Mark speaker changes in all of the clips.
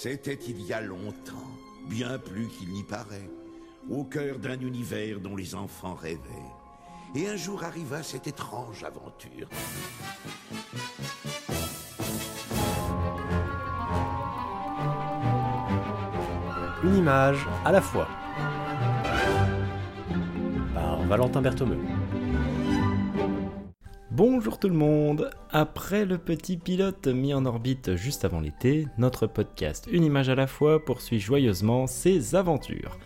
Speaker 1: C'était il y a longtemps, bien plus qu'il n'y paraît, au cœur d'un univers dont les enfants rêvaient. Et un jour arriva cette étrange aventure.
Speaker 2: Une image à la fois. Par Valentin Berthomeux. Bonjour tout le monde Après le petit pilote mis en orbite juste avant l'été, notre podcast Une image à la fois poursuit joyeusement ses aventures.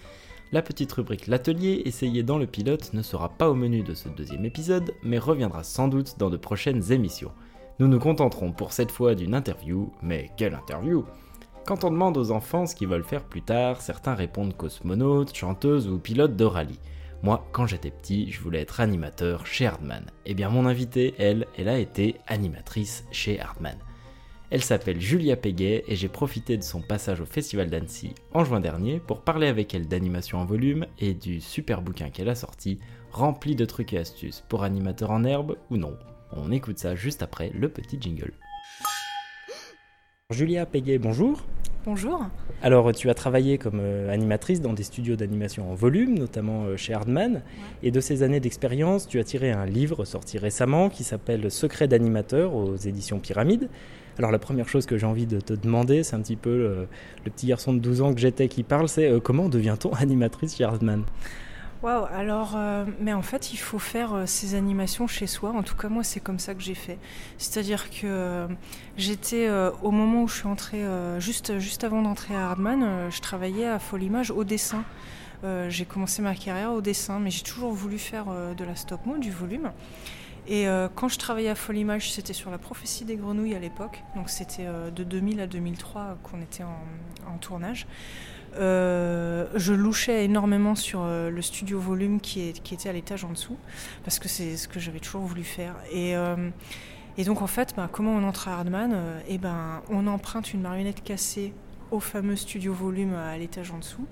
Speaker 2: La petite rubrique L'atelier essayée dans le pilote ne sera pas au menu de ce deuxième épisode, mais reviendra sans doute dans de prochaines émissions. Nous nous contenterons pour cette fois d'une interview, mais quelle interview? Quand on demande aux enfants ce qu'ils veulent faire plus tard, certains répondent cosmonaute, chanteuse ou pilote de rallye. Moi, quand j'étais petit, je voulais être animateur chez Hardman. Eh bien, mon invitée, elle, elle a été animatrice chez Hardman. Elle s'appelle Julia Péguet et j'ai profité de son passage au Festival d'Annecy en juin dernier pour parler avec elle d'animation en volume et du super bouquin qu'elle a sorti, rempli de trucs et astuces pour animateurs en herbe ou non. On écoute ça juste après le petit jingle. Julia Péguet, bonjour.
Speaker 3: Bonjour.
Speaker 2: Alors, tu as travaillé comme euh, animatrice dans des studios d'animation en volume, notamment euh, chez Hardman. Et de ces années d'expérience, tu as tiré un livre sorti récemment qui s'appelle Secret d'animateur aux éditions Pyramide. Alors, la première chose que j'ai envie de te demander, c'est un petit peu le, le, petit garçon de 12 ans que j'étais qui parle, c'est euh, comment devient-on animatrice chez Hardman?
Speaker 3: Waouh, alors, euh, mais en fait, il faut faire euh, ces animations chez soi. En tout cas, moi, c'est comme ça que j'ai fait. C'est-à-dire que euh, j'étais, au moment où je suis entrée, juste, juste avant d'entrer à Hardman, je travaillais à Folimage au dessin. j'ai commencé ma carrière au dessin, mais j'ai toujours voulu faire de la stop mo, du volume. Et quand je travaillais à Folimage, c'était sur la prophétie des grenouilles à l'époque. Donc c'était de 2000 à 2003 qu'on était en, tournage. Euh, je louchais énormément sur euh, le studio volume qui, était à l'étage en dessous, parce que c'est ce que j'avais toujours voulu faire. Et, euh, donc en fait, bah, comment on entre à Hardman? Eh ben, On emprunte une marionnette cassée au fameux studio volume à l'étage en dessous,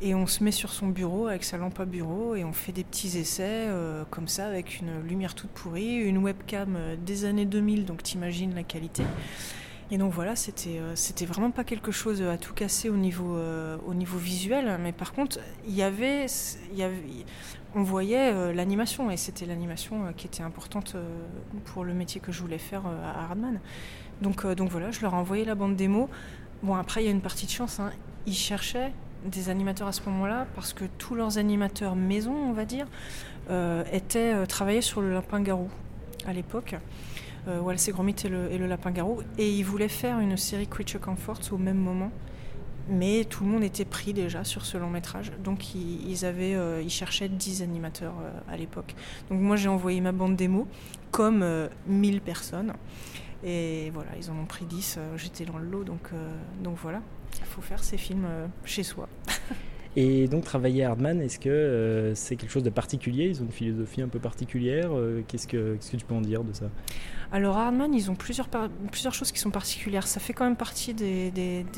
Speaker 3: et on se met sur son bureau avec sa lampe à bureau, et on fait des petits essais comme ça, avec une lumière toute pourrie, une webcam des années 2000, donc t'imagines la qualité. Et donc voilà, c'était euh, c'était vraiment pas quelque chose à tout casser au niveau euh, au niveau visuel, mais par contre il y avait il y avait on voyait euh, l'animation et c'était l'animation qui était importante pour le métier que je voulais faire à Hardman. Donc donc voilà, je leur ai envoyé la bande démo. Bon après il y a une partie de chance, hein. ils cherchaient des animateurs à ce moment-là parce que tous leurs animateurs maison, on va dire, étaient travaillaient sur le lapin garou à l'époque euh, Wallace et Gromit et le, et le lapin-garou. Et ils voulaient faire une série Creature Comforts au même moment. Mais tout le monde était pris déjà sur ce long métrage. Donc ils, avaient, euh, ils cherchaient 10 animateurs euh, à l'époque. Donc moi j'ai envoyé ma bande démo, comme 1000 personnes. Et voilà, ils en ont pris 10. J'étais dans le lot. Donc, donc voilà, il faut faire ces films chez soi.
Speaker 2: Et donc travailler à Hardman, est-ce que c'est quelque chose de particulier? Ils ont une philosophie un peu particulière Qu'est-ce que, qu'est-ce que tu peux en dire de ça?
Speaker 3: Alors Hardman, ils ont plusieurs, plusieurs choses qui sont particulières. Ça fait quand même partie des,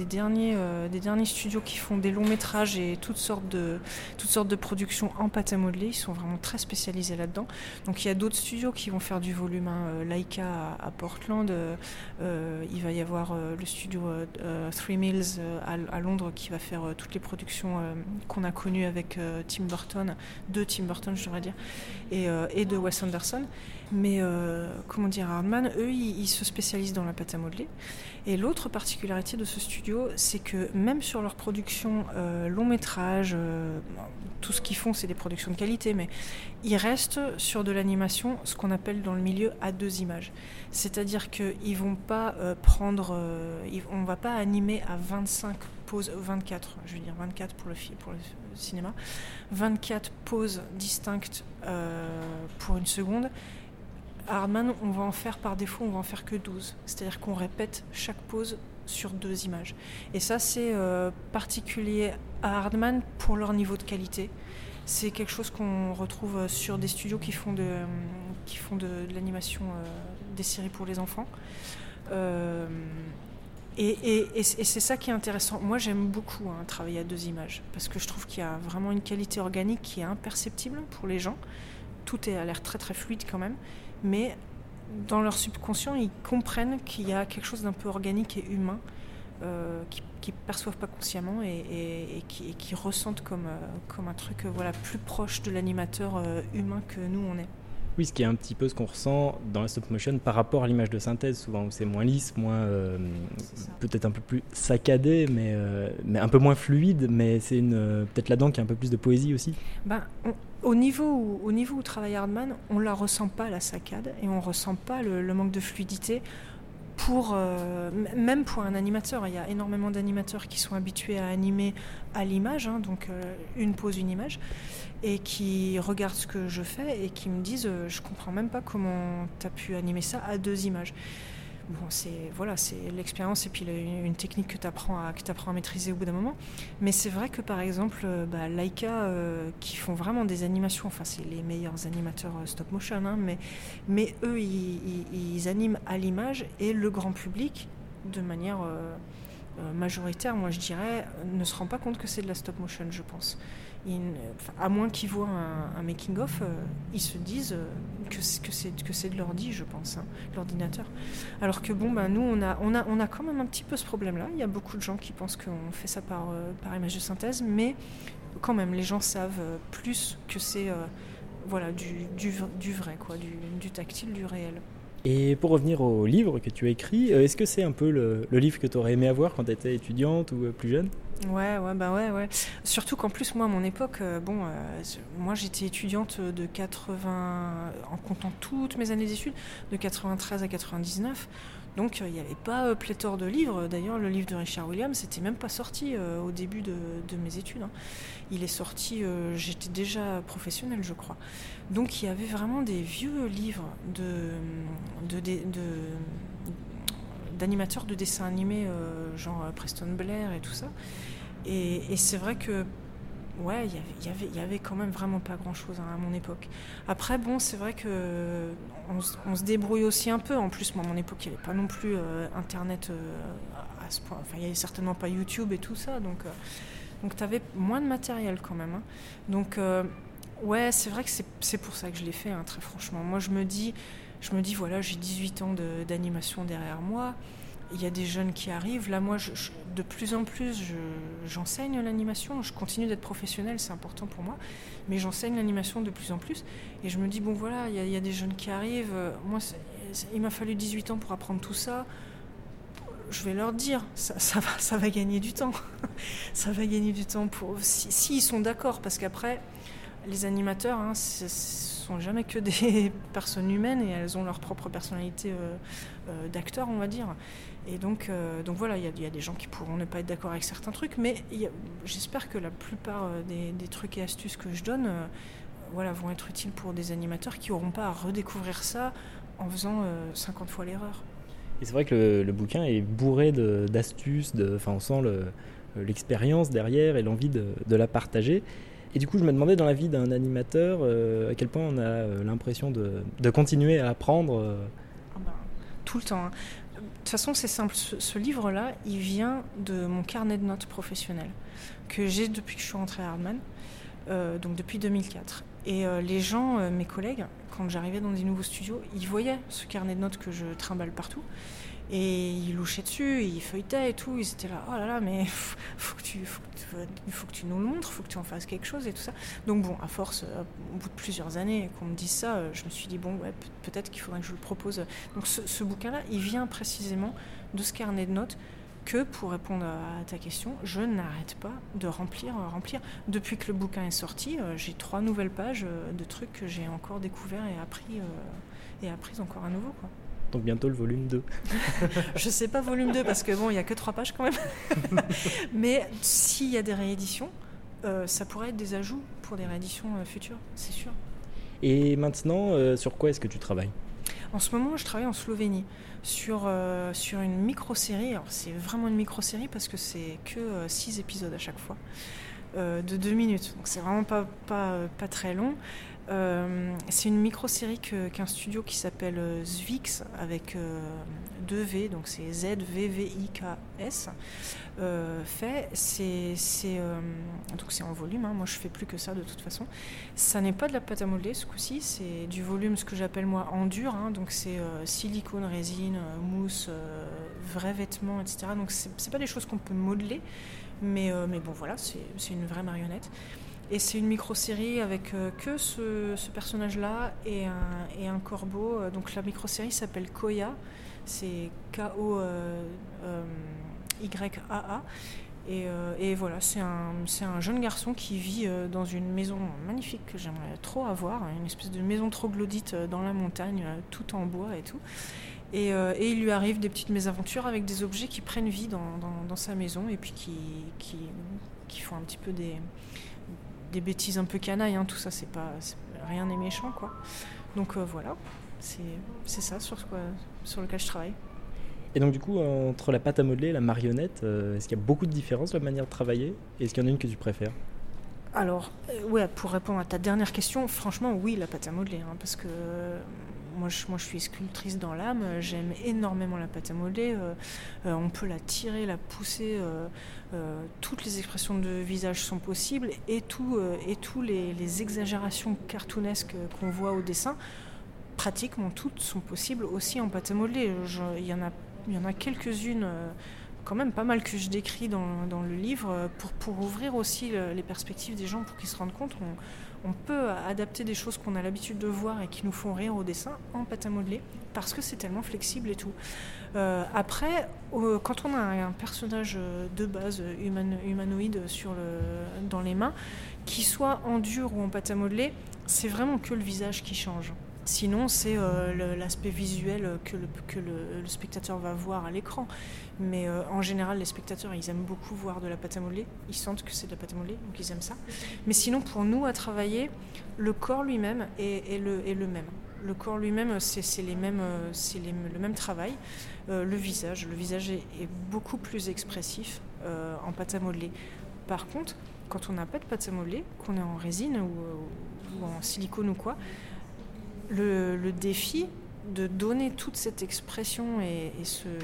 Speaker 3: derniers, euh, des derniers studios qui font des longs métrages et toutes sortes de, toutes sortes de productions en pâte à modeler. Ils sont vraiment très spécialisés là-dedans. Donc il y a d'autres studios qui vont faire du volume. Hein. Euh, Laika à, Portland, euh, il va y avoir le studio Three Mills à, Londres qui va faire toutes les productions qu'on a connues avec Tim Burton, de Tim Burton je devrais dire, et, et de Wes Anderson. Mais euh, comment dire, Hardman, eux, ils, se spécialisent dans la pâte à modeler. Et l'autre particularité de ce studio, c'est que même sur leur production euh, long métrage, euh, tout ce qu'ils font, c'est des productions de qualité, mais ils restent sur de l'animation, ce qu'on appelle dans le milieu à deux images. C'est-à-dire qu'ils vont pas prendre, on va pas animer à 25 poses, 24, je veux dire 24 pour le, pour le cinéma, 24 poses distinctes pour une seconde Hardman, on va en faire par défaut, on va en faire que 12. C'est-à-dire qu'on répète chaque pause sur deux images. Et ça, c'est euh, particulier à Hardman pour leur niveau de qualité. C'est quelque chose qu'on retrouve sur des studios qui font de, qui font de, l'animation euh, des séries pour les enfants. Euh, et, c'est ça qui est intéressant. Moi, j'aime beaucoup hein, travailler à deux images parce que je trouve qu'il y a vraiment une qualité organique qui est imperceptible pour les gens. Tout est à l'air très très fluide quand même mais dans leur subconscient, ils comprennent qu'il y a quelque chose d'un peu organique et humain qui, qui perçoivent pas consciemment et, qui, qui, ressentent comme, comme un truc voilà, plus proche de l'animateur humain que nous on est.
Speaker 2: Oui, ce qui est un petit peu ce qu'on ressent dans la stop motion par rapport à l'image de synthèse, souvent où c'est moins lisse, moins euh, peut-être un peu plus saccadé, mais, euh, mais un peu moins fluide. Mais c'est une euh, peut-être là-dedans qu'il y a un peu plus de poésie aussi.
Speaker 3: Ben, au niveau où, au niveau où travaille Hardman, on la ressent pas la saccade et on ressent pas le manque de fluidité pour, euh, même pour un animateur, il y a énormément d'animateurs qui sont habitués à animer à l'image, hein, donc euh, une pose, une image, et qui regardent ce que je fais et qui me disent euh, Je comprends même pas comment tu as pu animer ça à deux images. Bon, c'est voilà, c'est l'expérience et puis une technique que tu apprends apprends à maîtriser au bout d'un moment. Mais c'est vrai que par exemple, euh, bah, Laika, euh, qui font vraiment des animations, enfin c'est les meilleurs animateurs euh, stop motion, hein, mais mais eux ils, animent à l'image et le grand public de manière majoritaire, moi je dirais, ne se rend pas compte que c'est de la stop motion, je pense à moins qu'ils voient un, making-of, euh, ils se disent euh, que, c'est de l'ordi, je pense, hein, l'ordinateur. Alors que bon, ben, nous, on a, quand même un petit peu ce problème-là. Il y a beaucoup de gens qui pensent qu'on fait ça par, euh, image de synthèse, mais quand même, les gens savent plus que c'est voilà, du, vrai, quoi, du tactile, du réel.
Speaker 2: Et pour revenir au livre que tu as écrit, est-ce que c'est un peu le, livre que tu aurais aimé avoir quand tu étais étudiante ou plus jeune?
Speaker 3: Ouais, ouais, bah ouais, ouais. Surtout qu'en plus, moi, à mon époque, euh, bon, euh, moi j'étais étudiante de 80, en comptant toutes mes années d'études, de 93 à 99. Donc il n'y avait pas pléthore de livres. D'ailleurs, le livre de Richard Williams n'était même pas sorti euh, au début de, mes études. Hein. Il est sorti, j'étais déjà professionnelle, je crois. Donc il y avait vraiment des vieux livres de, de, de d'animateurs de dessins animés, genre Preston Blair et tout ça. Et, c'est vrai que ouais, il y avait, y avait quand même vraiment pas grand-chose hein, à mon époque. Après, bon, c'est vrai que on, se débrouille aussi un peu. En plus, moi, à mon époque, il n'y avait pas non plus euh, Internet euh, à ce point. Enfin, il n'y avait certainement pas YouTube et tout ça. Donc, euh, donc tu avais moins de matériel quand même. Hein. Donc, ouais, c'est vrai que c'est pour ça que je l'ai fait, hein, très franchement. Moi, je me dis, je me dis voilà, j'ai 18 ans d'animation derrière moi il y a des jeunes qui arrivent. Là, moi, de plus en plus, j'enseigne l'animation. Je continue d'être professionnelle, c'est important pour moi. Mais j'enseigne l'animation de plus en plus. Et je me dis, bon, voilà, il y, a des jeunes qui arrivent. Moi, il m'a fallu 18 ans pour apprendre tout ça. Je vais leur dire, ça, va, ça va gagner du temps. ça va gagner du temps pour. S'ils si, sont d'accord, parce qu'après, les animateurs, hein, sont jamais que des personnes humaines et elles ont leur propre personnalité euh, euh, d'acteur, on va dire. Et donc, euh, donc voilà, il y, a des gens qui pourront ne pas être d'accord avec certains trucs, mais j'espère que la plupart des, trucs et astuces que je donne voilà, vont être utiles pour des animateurs qui n'auront pas à redécouvrir ça en faisant 50 fois l'erreur.
Speaker 2: Et c'est vrai que le, bouquin est bourré d'astuces, enfin on sent l'expérience derrière et l'envie de, de, la partager. Et du coup, je me demandais dans la vie d'un animateur euh, à quel point on a euh, l'impression de, de, continuer à apprendre. Euh.
Speaker 3: Ah ben, tout le temps. Hein. De toute façon, c'est simple. Ce, livre-là, il vient de mon carnet de notes professionnel que j'ai depuis que je suis rentrée à Hardman, donc depuis 2004. Et les gens, mes collègues, quand j'arrivais dans des nouveaux studios, ils voyaient ce carnet de notes que je trimballe partout. Et ils louchaient dessus, ils feuilletaient et tout. Ils étaient là, oh là là, mais faut que tu, faut que tu nous le montres, faut que tu en fasses quelque chose et tout ça. Donc bon, à force, euh, au bout de plusieurs années qu'on me dise ça, euh, je me suis dit bon, ouais, peut-être qu'il faudrait que je le propose. Donc ce, bouquin-là, il vient précisément de ce carnet de notes que, pour répondre à ta question, je n'arrête pas de remplir, euh, remplir. Depuis que le bouquin est sorti, j'ai trois nouvelles pages de trucs que j'ai encore découverts et appris, et appris encore à nouveau. Quoi.
Speaker 2: Donc bientôt le volume 2.
Speaker 3: je sais pas volume 2 parce que bon, il n'y a que 3 pages quand même. Mais s'il y a des rééditions, euh, ça pourrait être des ajouts pour des rééditions euh, futures, c'est sûr.
Speaker 2: Et maintenant, euh, sur quoi est-ce que tu travailles?
Speaker 3: En ce moment, je travaille en Slovénie sur, sur une micro-série. C'est vraiment une micro-série parce que c'est que 6 épisodes à chaque fois. de 2 minutes. Donc c'est vraiment pas, pas très long. Euh, c'est une micro-série qu'un studio qui s'appelle euh, Zvix, avec euh, deux V, donc c'est Z-V-V-I-K-S, fait. C'est donc c'est en volume, hein. moi je fais plus que ça de toute façon. Ça n'est pas de la pâte à modeler ce coup-ci, c'est du volume, ce que j'appelle moi en dur, hein. donc c'est silicone, résine, mousse, vrai vêtement, etc. Donc c'est pas des choses qu'on peut modeler, mais, mais bon voilà, c'est une vraie marionnette. Et c'est une micro-série avec euh, que ce, personnage-là et un, corbeau. Euh, donc la micro-série s'appelle Koya, c'est K-O-Y-A-A. Et, euh, et, voilà, c'est un, un, jeune garçon qui vit dans une maison magnifique que j'aimerais trop avoir, une espèce de maison troglodyte dans la montagne, tout en bois et tout. Et, il lui arrive des petites mésaventures avec des objets qui prennent vie dans, sa maison et puis qui, font un petit peu des, des bêtises un peu canailles, hein, tout ça, c'est pas rien n'est méchant, quoi. Donc euh, voilà, c'est ça sur, quoi, sur lequel je travaille.
Speaker 2: Et donc du coup, entre la pâte à modeler et la marionnette, euh, est-ce qu'il y a beaucoup de différences dans la manière de travailler? Est-ce qu'il y en a une que tu préfères?
Speaker 3: Alors, euh, ouais, pour répondre à ta dernière question, franchement, oui, la pâte à modeler, hein, parce que moi je, suis sculptrice dans l'âme, j'aime énormément la pâte à modeler. Euh, euh, on peut la tirer, la pousser. Euh, toutes les expressions de visage sont possibles et, tous les, exagérations cartoonesques qu'on voit au dessin, pratiquement toutes sont possibles aussi en pâte à modeler. Il y en a, y en a quelques-unes quand même pas mal que je décris dans, le livre pour, pour ouvrir aussi les perspectives des gens pour qu'ils se rendent compte on peut adapter des choses qu'on a l'habitude de voir et qui nous font rire au dessin en pâte à modeler parce que c'est tellement flexible et tout. Euh, après, quand on a un personnage de base humanoïde dans les mains, qui soit en dur ou en pâte à modeler, c'est vraiment que le visage qui change. Sinon, c'est euh, l'aspect visuel que, le, spectateur va voir à l'écran. Mais euh, en général, les spectateurs, ils aiment beaucoup voir de la pâte à modeler. Ils sentent que c'est de la pâte à modeler, donc ils aiment ça. Mais sinon, pour nous, à travailler, le corps lui-même est, le, même. Le corps lui-même, c'est c'est le même travail. Euh, le visage, le visage est, beaucoup plus expressif en pâte à modeler. Par contre, quand on n'a pas de pâte à modeler, qu'on est en résine ou en silicone ou quoi, le, défi de donner toute cette expression et,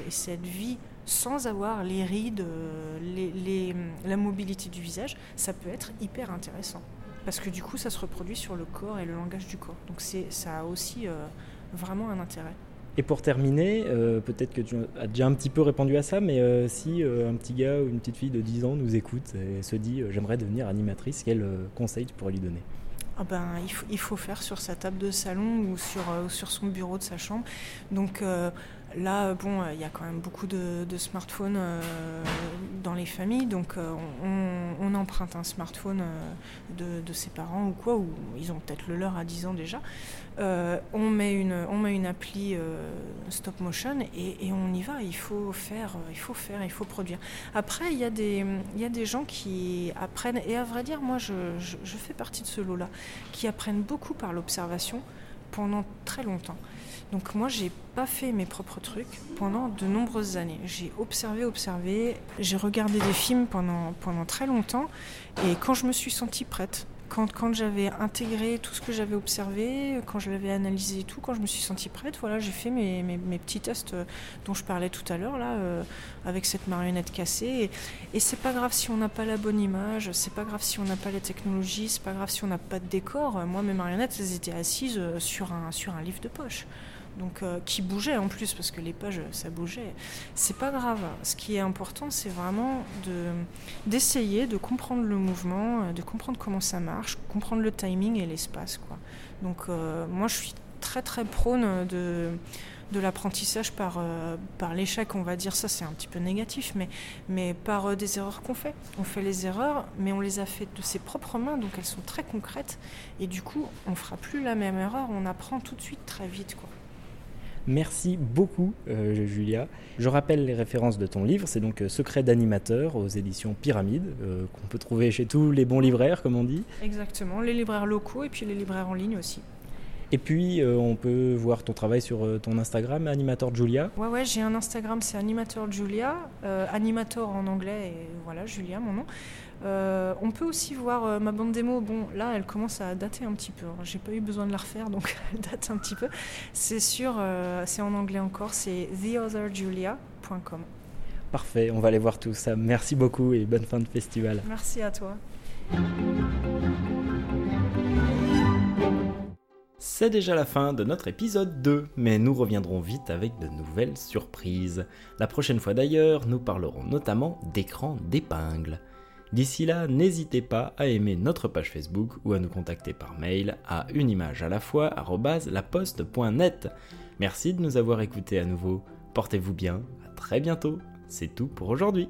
Speaker 3: cette vie sans avoir les rides, euh, la mobilité du visage, ça peut être hyper intéressant. Parce que du coup, ça se reproduit sur le corps et le langage du corps. Donc ça a aussi euh, vraiment un intérêt.
Speaker 2: Et pour terminer, euh, peut-être que tu as déjà un petit peu répondu à ça, mais si un petit gars ou une petite fille de 10 ans nous écoute et se dit j'aimerais devenir animatrice, quel conseil tu pourrais lui donner?
Speaker 3: Ah ben, il, faut, il faut faire sur sa table de salon ou sur, euh, sur son bureau de sa chambre. Donc euh, là, bon, il y a quand même beaucoup de, smartphones euh, dans les familles, donc on, emprunte un smartphone de, ses parents ou quoi, ou ils ont peut-être le leur à 10 ans déjà. on, met une, on met une appli stop motion et, on y va. Il faut faire, il faut faire, il faut produire. Après, il y, a des, y a des gens qui apprennent, et à vrai dire, moi, je, je fais partie de ce lot-là qui apprennent beaucoup par l'observation pendant très longtemps. Donc moi, j'ai pas fait mes propres trucs pendant de nombreuses années. J'ai observé, observé, j'ai regardé des films pendant, pendant très longtemps, et quand je me suis sentie prête, quand, quand j'avais intégré tout ce que j'avais observé, quand je l'avais analysé et tout, quand je me suis sentie prête, voilà, j'ai fait mes, mes, petits tests euh, dont je parlais tout à l'heure, là, euh, avec cette marionnette cassée. Et, et c'est pas grave si on n'a pas la bonne image, c'est pas grave si on n'a pas la technologie, c'est pas grave si on n'a pas de décor. Moi, mes marionnettes, elles étaient assises euh, sur un, sur un livre de poche donc euh, qui bougeait en plus parce que les pages ça bougeait. C'est pas grave. Ce qui est important, c'est vraiment de d'essayer de comprendre le mouvement, euh, de comprendre comment ça marche, comprendre le timing et l'espace quoi. Donc euh, moi je suis très très prône de de l'apprentissage par, par l'échec, on va dire ça, c'est un petit peu négatif, mais, mais par des erreurs qu'on fait. On fait les erreurs, mais on les a faites de ses propres mains, donc elles sont très concrètes, et du coup, on fera plus la même erreur, on apprend tout de suite très vite. Quoi.
Speaker 2: Merci beaucoup, euh, Julia. Je rappelle les références de ton livre. C'est donc euh, Secret d'animateur aux éditions Pyramide, euh, qu'on peut trouver chez tous les bons libraires, comme on dit.
Speaker 3: Exactement, les libraires locaux et puis les libraires en ligne aussi.
Speaker 2: Et puis, euh, on peut voir ton travail sur euh, ton Instagram, Animator Julia.
Speaker 3: Ouais, ouais, j'ai un Instagram, c'est Animator Julia, euh, Animator en anglais, et voilà, Julia, mon nom. on peut aussi voir ma bande démo. Bon, là, elle commence à dater un petit peu. Hein. J'ai pas eu besoin de la refaire, donc elle date un petit peu. C'est sur, c'est en anglais encore, c'est theotherjulia.com.
Speaker 2: Parfait, on va aller voir tout ça. Merci beaucoup et bonne fin de festival.
Speaker 3: Merci à toi.
Speaker 2: C'est déjà la fin de notre épisode 2, mais nous reviendrons vite avec de nouvelles surprises. La prochaine fois d'ailleurs, nous parlerons notamment d'écran d'épingle. D'ici là, n'hésitez pas à aimer notre page Facebook ou à nous contacter par mail à unimage à la fois. Merci de nous avoir écoutés à nouveau. Portez-vous bien, à très bientôt. C'est tout pour aujourd'hui.